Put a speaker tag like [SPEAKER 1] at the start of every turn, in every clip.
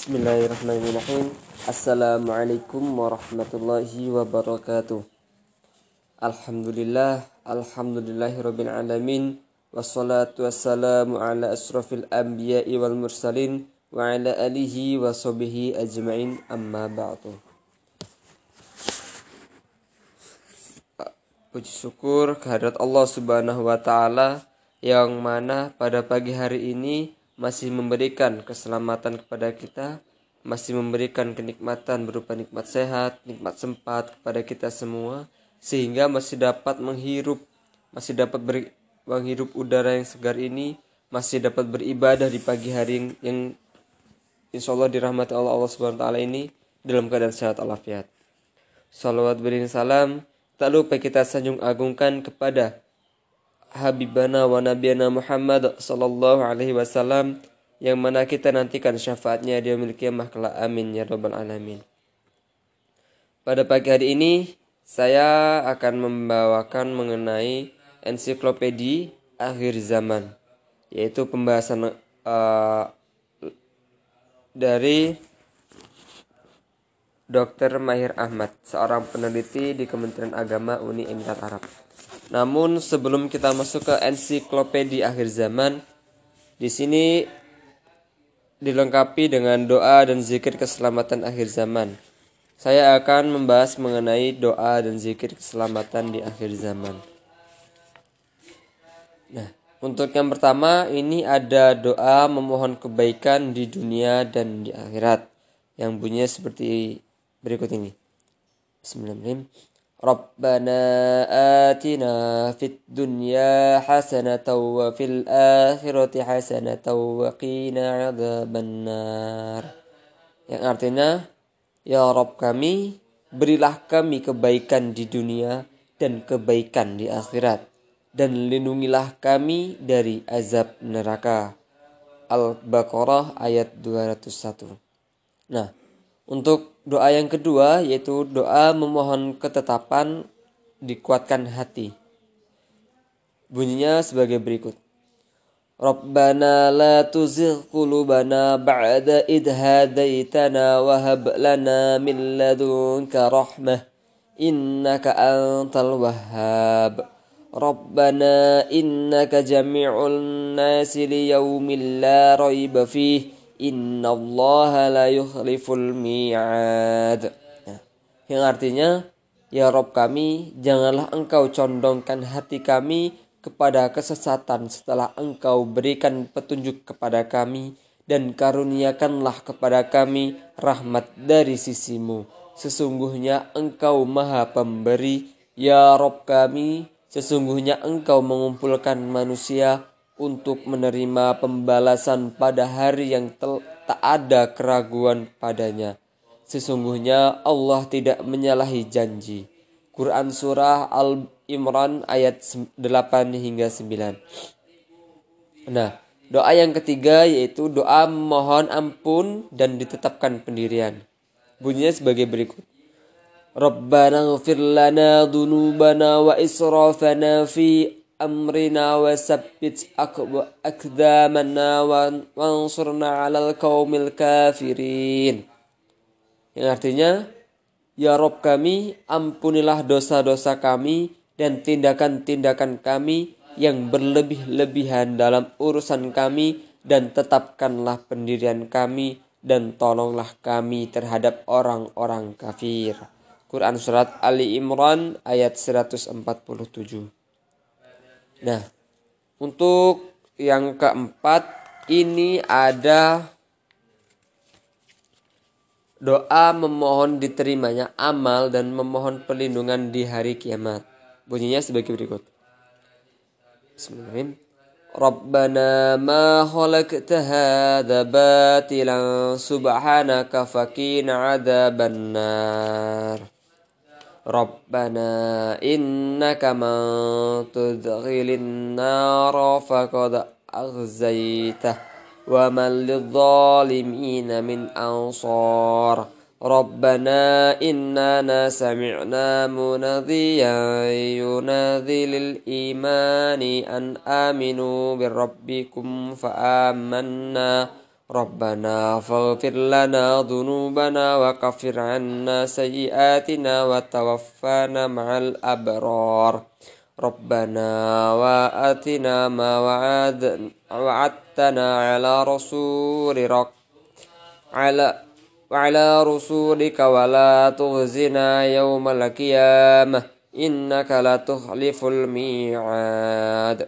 [SPEAKER 1] Bismillahirrahmanirrahim. Assalamualaikum warahmatullahi wabarakatuh. Alhamdulillah, alhamdulillahirabbil alamin. Wassalatu wassalamu ala asrafil anbiya'i wal mursalin wa ala alihi wa sahbihi ajma'in amma ba'du. Puji syukur kehadirat Allah Subhanahu wa taala yang mana pada pagi hari ini masih memberikan keselamatan kepada kita, masih memberikan kenikmatan berupa nikmat sehat, nikmat sempat kepada kita semua, sehingga masih dapat menghirup, masih dapat ber, menghirup udara yang segar ini, masih dapat beribadah di pagi hari yang, insya Allah dirahmati Allah Allah Subhanahu ini dalam keadaan sehat walafiat. Salawat beriring salam, tak lupa kita sanjung agungkan kepada Habibana wa Nabiyana Muhammad sallallahu alaihi wasallam yang mana kita nantikan syafaatnya di yaumil kiamah kelak amin ya rabbal alamin. Pada pagi hari ini saya akan membawakan mengenai ensiklopedi akhir zaman yaitu pembahasan uh, dari Dr. Mahir Ahmad, seorang peneliti di Kementerian Agama Uni Emirat Arab. Namun sebelum kita masuk ke ensiklopedia akhir zaman, di sini dilengkapi dengan doa dan zikir keselamatan akhir zaman. Saya akan membahas mengenai doa dan zikir keselamatan di akhir zaman. Nah, untuk yang pertama ini ada doa memohon kebaikan di dunia dan di akhirat yang bunyinya seperti berikut ini. Bismillahirrahmanirrahim. ربنا آتنا في الدنيا حسنة وفي الآخرة حسنة وقنا عذاب النار yang artinya ya Rob kami berilah kami kebaikan di dunia dan kebaikan di akhirat dan lindungilah kami dari azab neraka Al-Baqarah ayat 201 Nah untuk doa yang kedua yaitu doa memohon ketetapan dikuatkan hati. Bunyinya sebagai berikut. Rabbana la tuzigh qulubana ba'da id hadaitana wa hab lana min ladunka rahmah innaka antal wahhab. Rabbana innaka jami'ul nasi liyaumin la raiba fihi Inna Allah la yukhliful mi'ad. Ya. Yang artinya, Ya Rob kami, janganlah engkau condongkan hati kami kepada kesesatan setelah engkau berikan petunjuk kepada kami dan karuniakanlah kepada kami rahmat dari sisimu. Sesungguhnya engkau maha pemberi, Ya Rob kami, sesungguhnya engkau mengumpulkan manusia untuk menerima pembalasan pada hari yang tak ada keraguan padanya. Sesungguhnya Allah tidak menyalahi janji. Quran Surah Al-Imran ayat 8 hingga 9. Nah, doa yang ketiga yaitu doa mohon ampun dan ditetapkan pendirian. Bunyinya sebagai berikut. Rabbana ghfir lana dhunubana wa israfana fi أمرنا وثبت أقدامنا وانصرنا على القوم الكافرين yang artinya Ya Rob kami ampunilah dosa-dosa kami dan tindakan-tindakan kami yang berlebih-lebihan dalam urusan kami dan tetapkanlah pendirian kami dan tolonglah kami terhadap orang-orang kafir. Quran Surat Ali Imran ayat 147 Nah, untuk yang keempat ini ada doa memohon diterimanya amal dan memohon perlindungan di hari kiamat. Bunyinya sebagai berikut. Bismillahirrahmanirrahim. Rabbana ma khalaqta hadza batilan subhanaka faqina adzaban nar. ربنا إنك من تدخل النار فقد أخزيته ومن للظالمين من أنصار ربنا إننا سمعنا مناديا ينادي للإيمان أن آمنوا بربكم فآمنا ربنا فاغفر لنا ذنوبنا وكفر عنا سيئاتنا وتوفانا مع الأبرار ربنا وآتنا ما وعد وعدتنا على رسول رك على وعلى رسولك ولا تخزنا يوم القيامة إنك لا تخلف الميعاد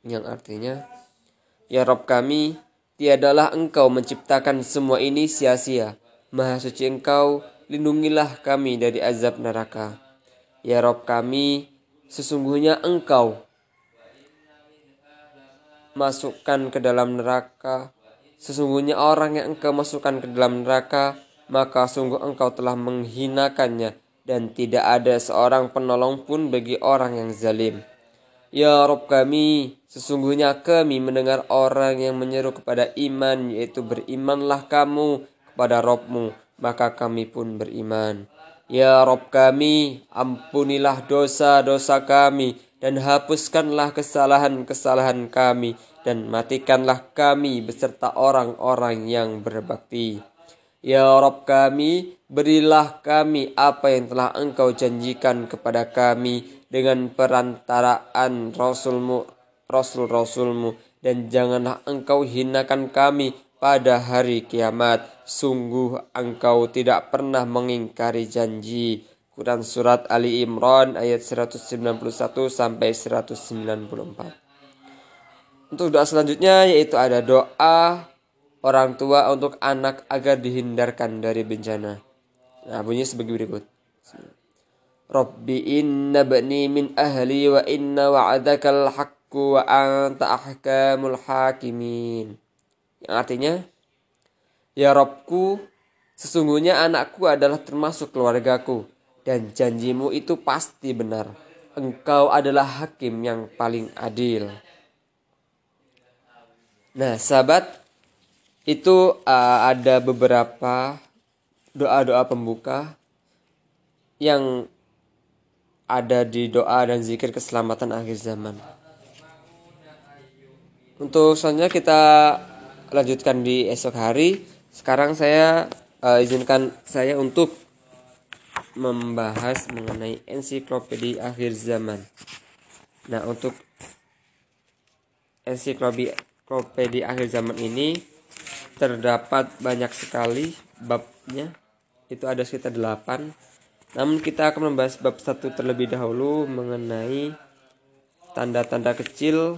[SPEAKER 1] yang artinya Ya Rob kami Tiadalah engkau menciptakan semua ini sia-sia. Maha suci engkau, lindungilah kami dari azab neraka. Ya Rob kami, sesungguhnya engkau masukkan ke dalam neraka. Sesungguhnya orang yang engkau masukkan ke dalam neraka, maka sungguh engkau telah menghinakannya dan tidak ada seorang penolong pun bagi orang yang zalim. Ya Rob kami, sesungguhnya kami mendengar orang yang menyeru kepada iman, yaitu berimanlah kamu kepada Robmu, maka kami pun beriman. Ya Rob kami, ampunilah dosa-dosa kami, dan hapuskanlah kesalahan-kesalahan kami, dan matikanlah kami beserta orang-orang yang berbakti. Ya Rob kami, berilah kami apa yang telah engkau janjikan kepada kami, dengan perantaraan Rasulmu, Rasul-Rasulmu, dan janganlah engkau hinakan kami pada hari kiamat. Sungguh engkau tidak pernah mengingkari janji. Quran Surat Ali Imran ayat 191 sampai 194. Untuk doa selanjutnya yaitu ada doa orang tua untuk anak agar dihindarkan dari bencana. Nah bunyi sebagai berikut. Rabbi inna bani min ahli wa inna wa'adakal haqqu wa anta ahkamul hakimin. Yang artinya, Ya Robku, sesungguhnya anakku adalah termasuk keluargaku dan janjimu itu pasti benar. Engkau adalah hakim yang paling adil. Nah, sahabat, itu uh, ada beberapa doa-doa pembuka yang ada di doa dan zikir keselamatan akhir zaman. Untuk selanjutnya kita lanjutkan di esok hari. Sekarang saya uh, izinkan saya untuk membahas mengenai ensiklopedia akhir zaman. Nah, untuk ensiklopedia akhir zaman ini terdapat banyak sekali babnya. Itu ada sekitar 8 namun kita akan membahas bab satu terlebih dahulu mengenai tanda-tanda kecil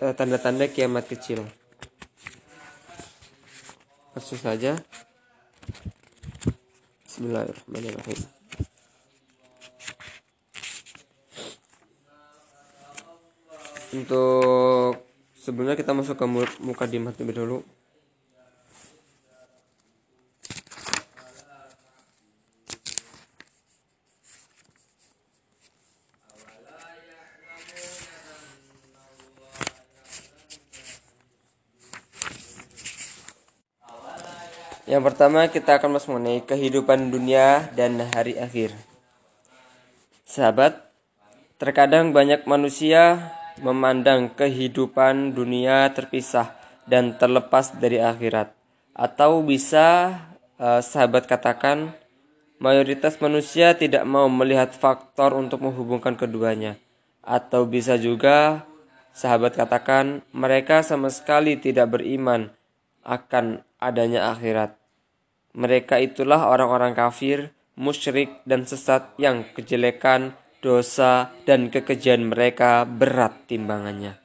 [SPEAKER 1] eh, tanda-tanda kiamat kecil. Langsung saja. Bismillahirrahmanirrahim. Untuk sebelumnya kita masuk ke muka di terlebih dahulu. Yang pertama kita akan masuk mengenai kehidupan dunia dan hari akhir. Sahabat, terkadang banyak manusia memandang kehidupan dunia terpisah dan terlepas dari akhirat. Atau bisa eh, sahabat katakan mayoritas manusia tidak mau melihat faktor untuk menghubungkan keduanya. Atau bisa juga sahabat katakan mereka sama sekali tidak beriman akan adanya akhirat. Mereka itulah orang-orang kafir, musyrik, dan sesat yang kejelekan, dosa, dan kekejian mereka berat timbangannya.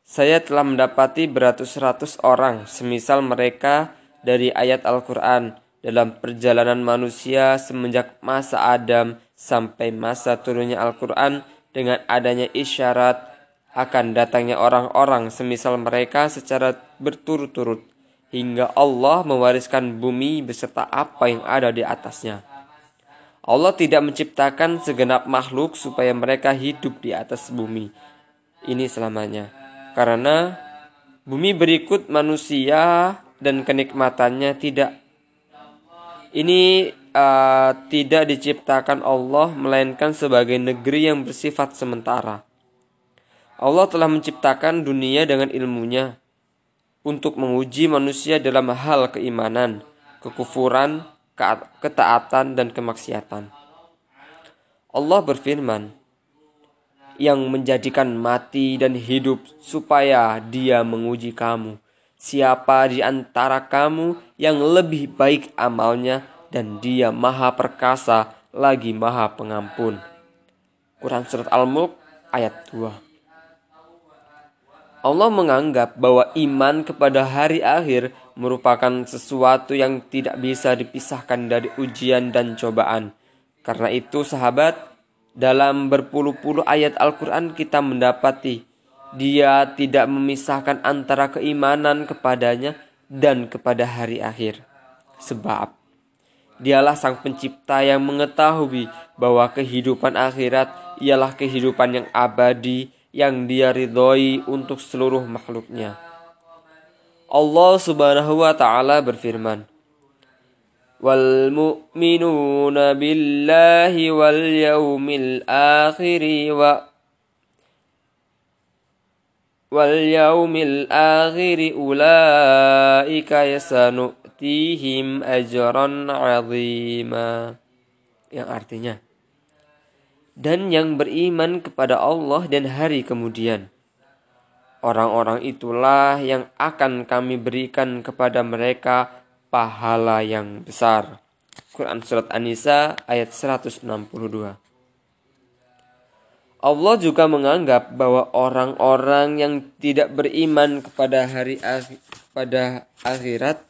[SPEAKER 1] Saya telah mendapati beratus-ratus orang, semisal mereka dari ayat Al-Quran dalam perjalanan manusia semenjak masa Adam sampai masa turunnya Al-Quran dengan adanya isyarat akan datangnya orang-orang semisal mereka secara berturut-turut hingga Allah mewariskan bumi beserta apa yang ada di atasnya. Allah tidak menciptakan segenap makhluk supaya mereka hidup di atas bumi ini selamanya. Karena bumi berikut manusia dan kenikmatannya tidak ini uh, tidak diciptakan Allah melainkan sebagai negeri yang bersifat sementara Allah telah menciptakan dunia dengan ilmunya untuk menguji manusia dalam hal keimanan, kekufuran, ketaatan, dan kemaksiatan. Allah berfirman, yang menjadikan mati dan hidup supaya dia menguji kamu. Siapa di antara kamu yang lebih baik amalnya dan dia maha perkasa lagi maha pengampun. Quran Surat Al-Mulk ayat 2 Allah menganggap bahwa iman kepada hari akhir merupakan sesuatu yang tidak bisa dipisahkan dari ujian dan cobaan. Karena itu, sahabat, dalam berpuluh-puluh ayat Al-Quran kita mendapati dia tidak memisahkan antara keimanan kepadanya dan kepada hari akhir. Sebab dialah sang pencipta yang mengetahui bahwa kehidupan akhirat ialah kehidupan yang abadi yang dia ridhoi untuk seluruh makhluknya. Allah subhanahu wa ta'ala berfirman, والمؤمنون بالله واليوم الآخر و واليوم الآخر أولئك يسنؤتيهم أجرا عظيما yang artinya dan yang beriman kepada Allah dan hari kemudian. Orang-orang itulah yang akan kami berikan kepada mereka pahala yang besar. Quran Surat An-Nisa ayat 162 Allah juga menganggap bahwa orang-orang yang tidak beriman kepada hari pada akhirat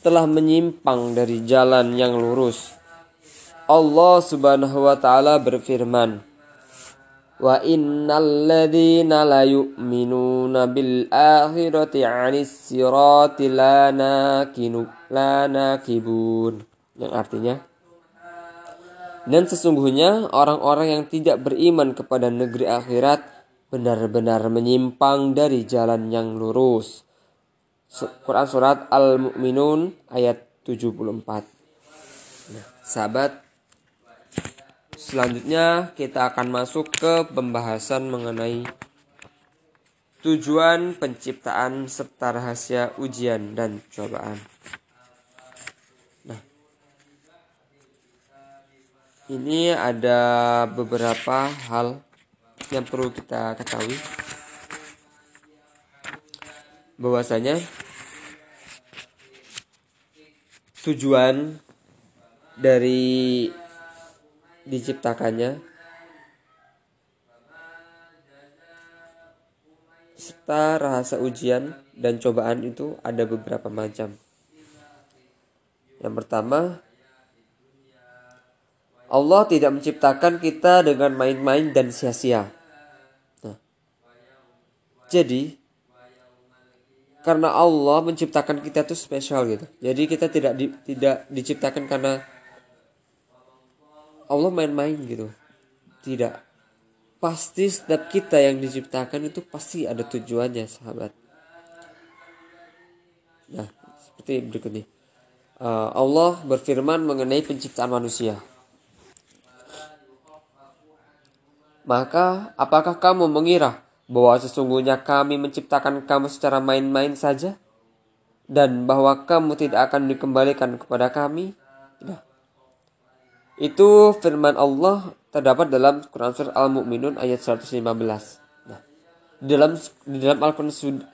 [SPEAKER 1] telah menyimpang dari jalan yang lurus Allah Subhanahu wa taala berfirman Wa innal ladzina la yu'minuna bil akhirati 'anis sirati lanakinu lanakibun yang artinya dan sesungguhnya orang-orang yang tidak beriman kepada negeri akhirat benar-benar menyimpang dari jalan yang lurus. Quran surat Al-Mu'minun ayat 74. Nah, sahabat Selanjutnya kita akan masuk ke pembahasan mengenai tujuan penciptaan serta rahasia ujian dan cobaan. Nah, ini ada beberapa hal yang perlu kita ketahui. Bahwasanya tujuan dari diciptakannya serta rasa ujian dan cobaan itu ada beberapa macam. Yang pertama, Allah tidak menciptakan kita dengan main-main dan sia-sia. Nah, jadi karena Allah menciptakan kita itu spesial gitu. Jadi kita tidak di, tidak diciptakan karena Allah main-main gitu. Tidak. Pasti setiap kita yang diciptakan itu pasti ada tujuannya sahabat. Nah seperti berikut nih. Uh, Allah berfirman mengenai penciptaan manusia. Maka apakah kamu mengira bahwa sesungguhnya kami menciptakan kamu secara main-main saja? Dan bahwa kamu tidak akan dikembalikan kepada kami? Tidak itu firman Allah terdapat dalam Quran Surah Al-Mu'minun ayat 115. Nah, di dalam di dalam Al-Quran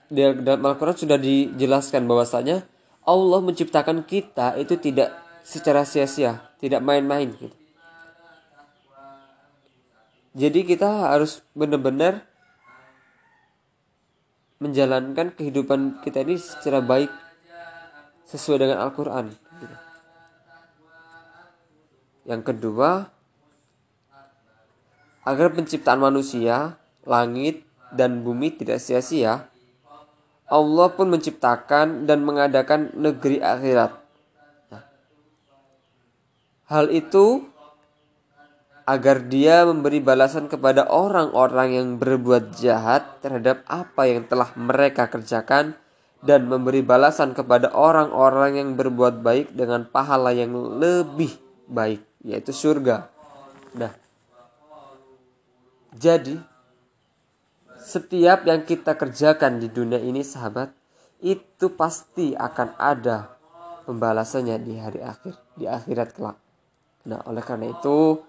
[SPEAKER 1] di dalam Al-Quran sudah dijelaskan bahwasanya Allah menciptakan kita itu tidak secara sia-sia, tidak main-main gitu. Jadi kita harus benar-benar menjalankan kehidupan kita ini secara baik sesuai dengan Al-Quran. Yang kedua, agar penciptaan manusia, langit, dan bumi tidak sia-sia, Allah pun menciptakan dan mengadakan negeri akhirat. Nah, hal itu agar dia memberi balasan kepada orang-orang yang berbuat jahat terhadap apa yang telah mereka kerjakan dan memberi balasan kepada orang-orang yang berbuat baik dengan pahala yang lebih baik yaitu surga. Nah, jadi setiap yang kita kerjakan di dunia ini sahabat itu pasti akan ada pembalasannya di hari akhir di akhirat kelak. Nah, oleh karena itu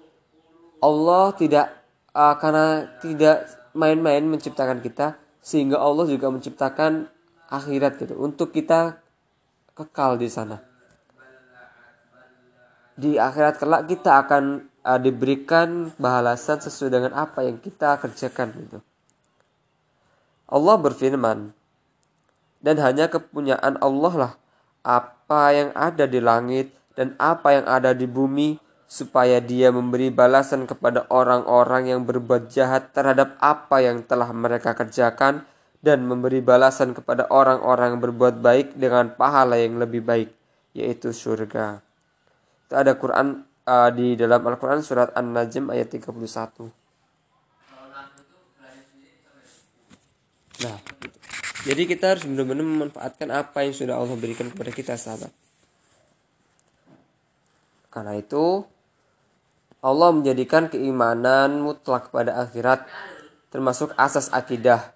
[SPEAKER 1] Allah tidak uh, karena tidak main-main menciptakan kita sehingga Allah juga menciptakan akhirat gitu untuk kita kekal di sana. Di akhirat kelak kita akan uh, diberikan balasan sesuai dengan apa yang kita kerjakan gitu. Allah berfirman, dan hanya kepunyaan Allah lah apa yang ada di langit dan apa yang ada di bumi supaya dia memberi balasan kepada orang-orang yang berbuat jahat terhadap apa yang telah mereka kerjakan dan memberi balasan kepada orang-orang yang berbuat baik dengan pahala yang lebih baik yaitu surga. Itu ada Quran uh, di dalam Al-Qur'an surat An-Najm ayat 31. Nah, jadi kita harus benar-benar memanfaatkan apa yang sudah Allah berikan kepada kita, sahabat. Karena itu, Allah menjadikan keimanan mutlak pada akhirat termasuk asas akidah.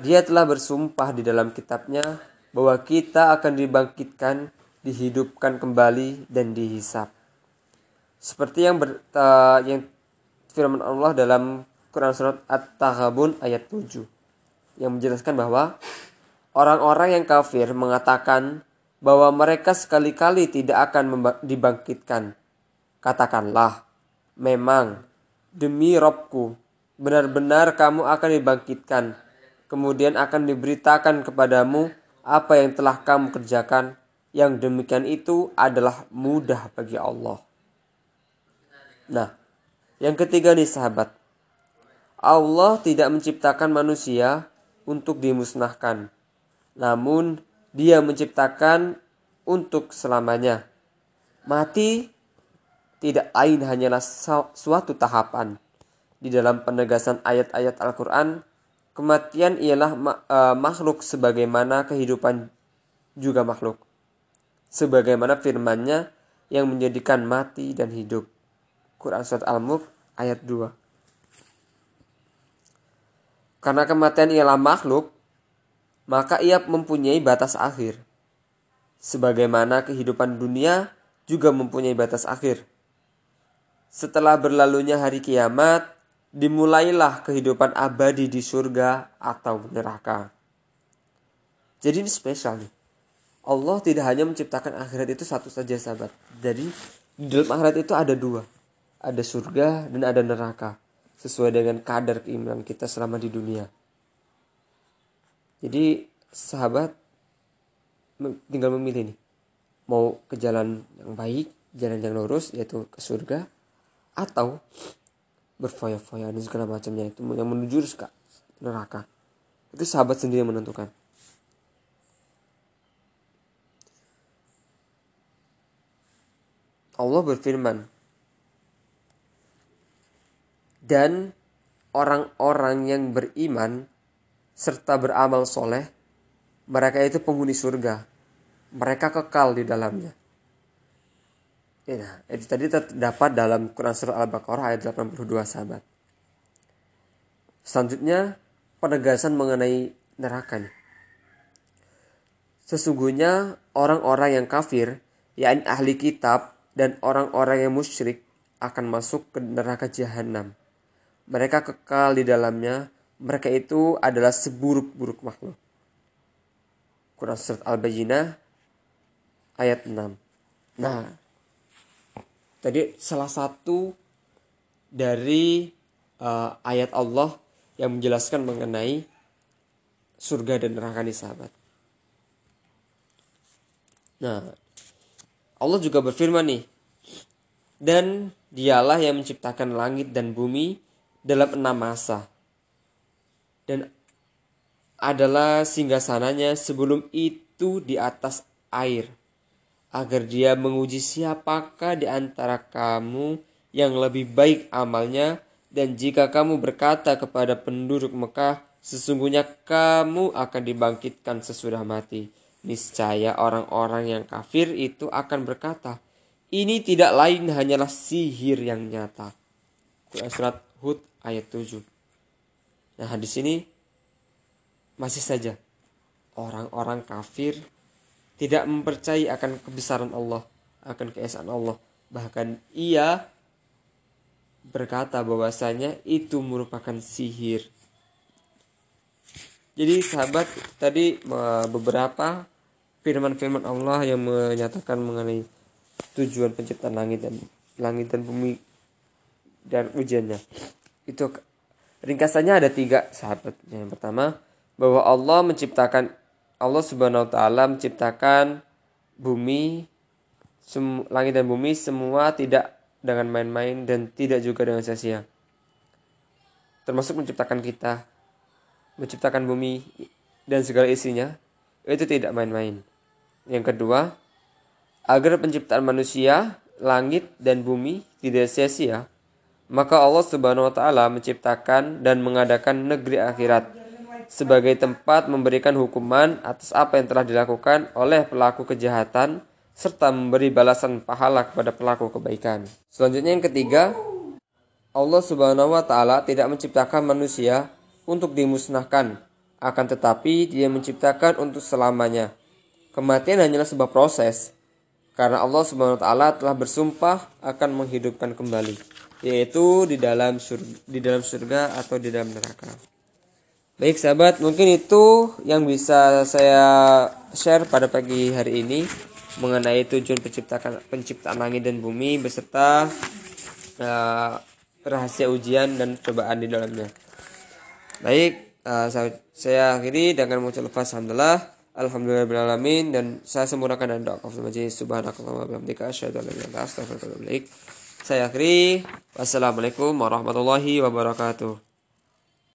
[SPEAKER 1] Dia telah bersumpah di dalam kitabnya bahwa kita akan dibangkitkan, dihidupkan kembali dan dihisap. Seperti yang ber, uh, yang firman Allah dalam Quran surat At-Taghabun ayat 7 yang menjelaskan bahwa orang-orang yang kafir mengatakan bahwa mereka sekali-kali tidak akan dibangkitkan. Katakanlah, Memang, demi Robku, benar-benar kamu akan dibangkitkan. Kemudian akan diberitakan kepadamu apa yang telah kamu kerjakan. Yang demikian itu adalah mudah bagi Allah. Nah, yang ketiga nih sahabat. Allah tidak menciptakan manusia untuk dimusnahkan. Namun, dia menciptakan untuk selamanya. Mati tidak lain hanyalah suatu tahapan. Di dalam penegasan ayat-ayat Al-Quran, kematian ialah e, makhluk sebagaimana kehidupan juga makhluk. Sebagaimana firmannya yang menjadikan mati dan hidup. Quran Surat Al-Mulk ayat 2. Karena kematian ialah makhluk, maka ia mempunyai batas akhir. Sebagaimana kehidupan dunia juga mempunyai batas akhir. Setelah berlalunya hari kiamat, dimulailah kehidupan abadi di surga atau neraka. Jadi ini spesial nih. Allah tidak hanya menciptakan akhirat itu satu saja sahabat. Jadi di dalam akhirat itu ada dua. Ada surga dan ada neraka. Sesuai dengan kadar keimanan kita selama di dunia. Jadi sahabat tinggal memilih nih. Mau ke jalan yang baik, jalan yang lurus yaitu ke surga atau berfoya-foya dan segala macamnya itu yang menuju ke neraka itu sahabat sendiri yang menentukan Allah berfirman dan orang-orang yang beriman serta beramal soleh mereka itu penghuni surga mereka kekal di dalamnya Ya, itu tadi terdapat dalam Quran Surah Al-Baqarah ayat 82 sahabat. Selanjutnya penegasan mengenai neraka nih. Sesungguhnya orang-orang yang kafir, yakni ahli kitab dan orang-orang yang musyrik akan masuk ke neraka jahanam. Mereka kekal di dalamnya, mereka itu adalah seburuk-buruk makhluk. Quran Surat Al-Bajinah ayat 6. Nah, Tadi salah satu dari uh, ayat Allah yang menjelaskan mengenai surga dan neraka nih sahabat. Nah, Allah juga berfirman nih, dan dialah yang menciptakan langit dan bumi dalam enam masa. Dan adalah singgasananya sebelum itu di atas air agar dia menguji siapakah di antara kamu yang lebih baik amalnya dan jika kamu berkata kepada penduduk Mekah sesungguhnya kamu akan dibangkitkan sesudah mati niscaya orang-orang yang kafir itu akan berkata ini tidak lain hanyalah sihir yang nyata Quran surat Hud ayat 7 Nah, di sini masih saja orang-orang kafir tidak mempercayai akan kebesaran Allah, akan keesaan Allah. Bahkan ia berkata bahwasanya itu merupakan sihir. Jadi sahabat tadi beberapa firman-firman Allah yang menyatakan mengenai tujuan penciptaan langit dan langit dan bumi dan ujiannya. Itu ringkasannya ada tiga sahabat. Yang pertama bahwa Allah menciptakan Allah Subhanahu Wa Taala menciptakan bumi, langit dan bumi semua tidak dengan main-main dan tidak juga dengan sia-sia. Termasuk menciptakan kita, menciptakan bumi dan segala isinya, itu tidak main-main. Yang kedua, agar penciptaan manusia, langit dan bumi tidak sia-sia, maka Allah Subhanahu wa taala menciptakan dan mengadakan negeri akhirat sebagai tempat memberikan hukuman atas apa yang telah dilakukan oleh pelaku kejahatan serta memberi balasan pahala kepada pelaku kebaikan. Selanjutnya yang ketiga, Allah Subhanahu wa taala tidak menciptakan manusia untuk dimusnahkan, akan tetapi Dia menciptakan untuk selamanya. Kematian hanyalah sebuah proses, karena Allah Subhanahu wa taala telah bersumpah akan menghidupkan kembali, yaitu di dalam surga, di dalam surga atau di dalam neraka. Baik sahabat, mungkin itu yang bisa saya share pada pagi hari ini mengenai tujuan penciptaan penciptaan langit dan bumi beserta uh, rahasia ujian dan cobaan di dalamnya. Baik, uh, saya, saya akhiri dengan mengucap alhamdulillah, alhamdulillah dan saya sempurnakan dan doa kafir majid subhanakallah Saya akhiri. Wassalamualaikum warahmatullahi wabarakatuh.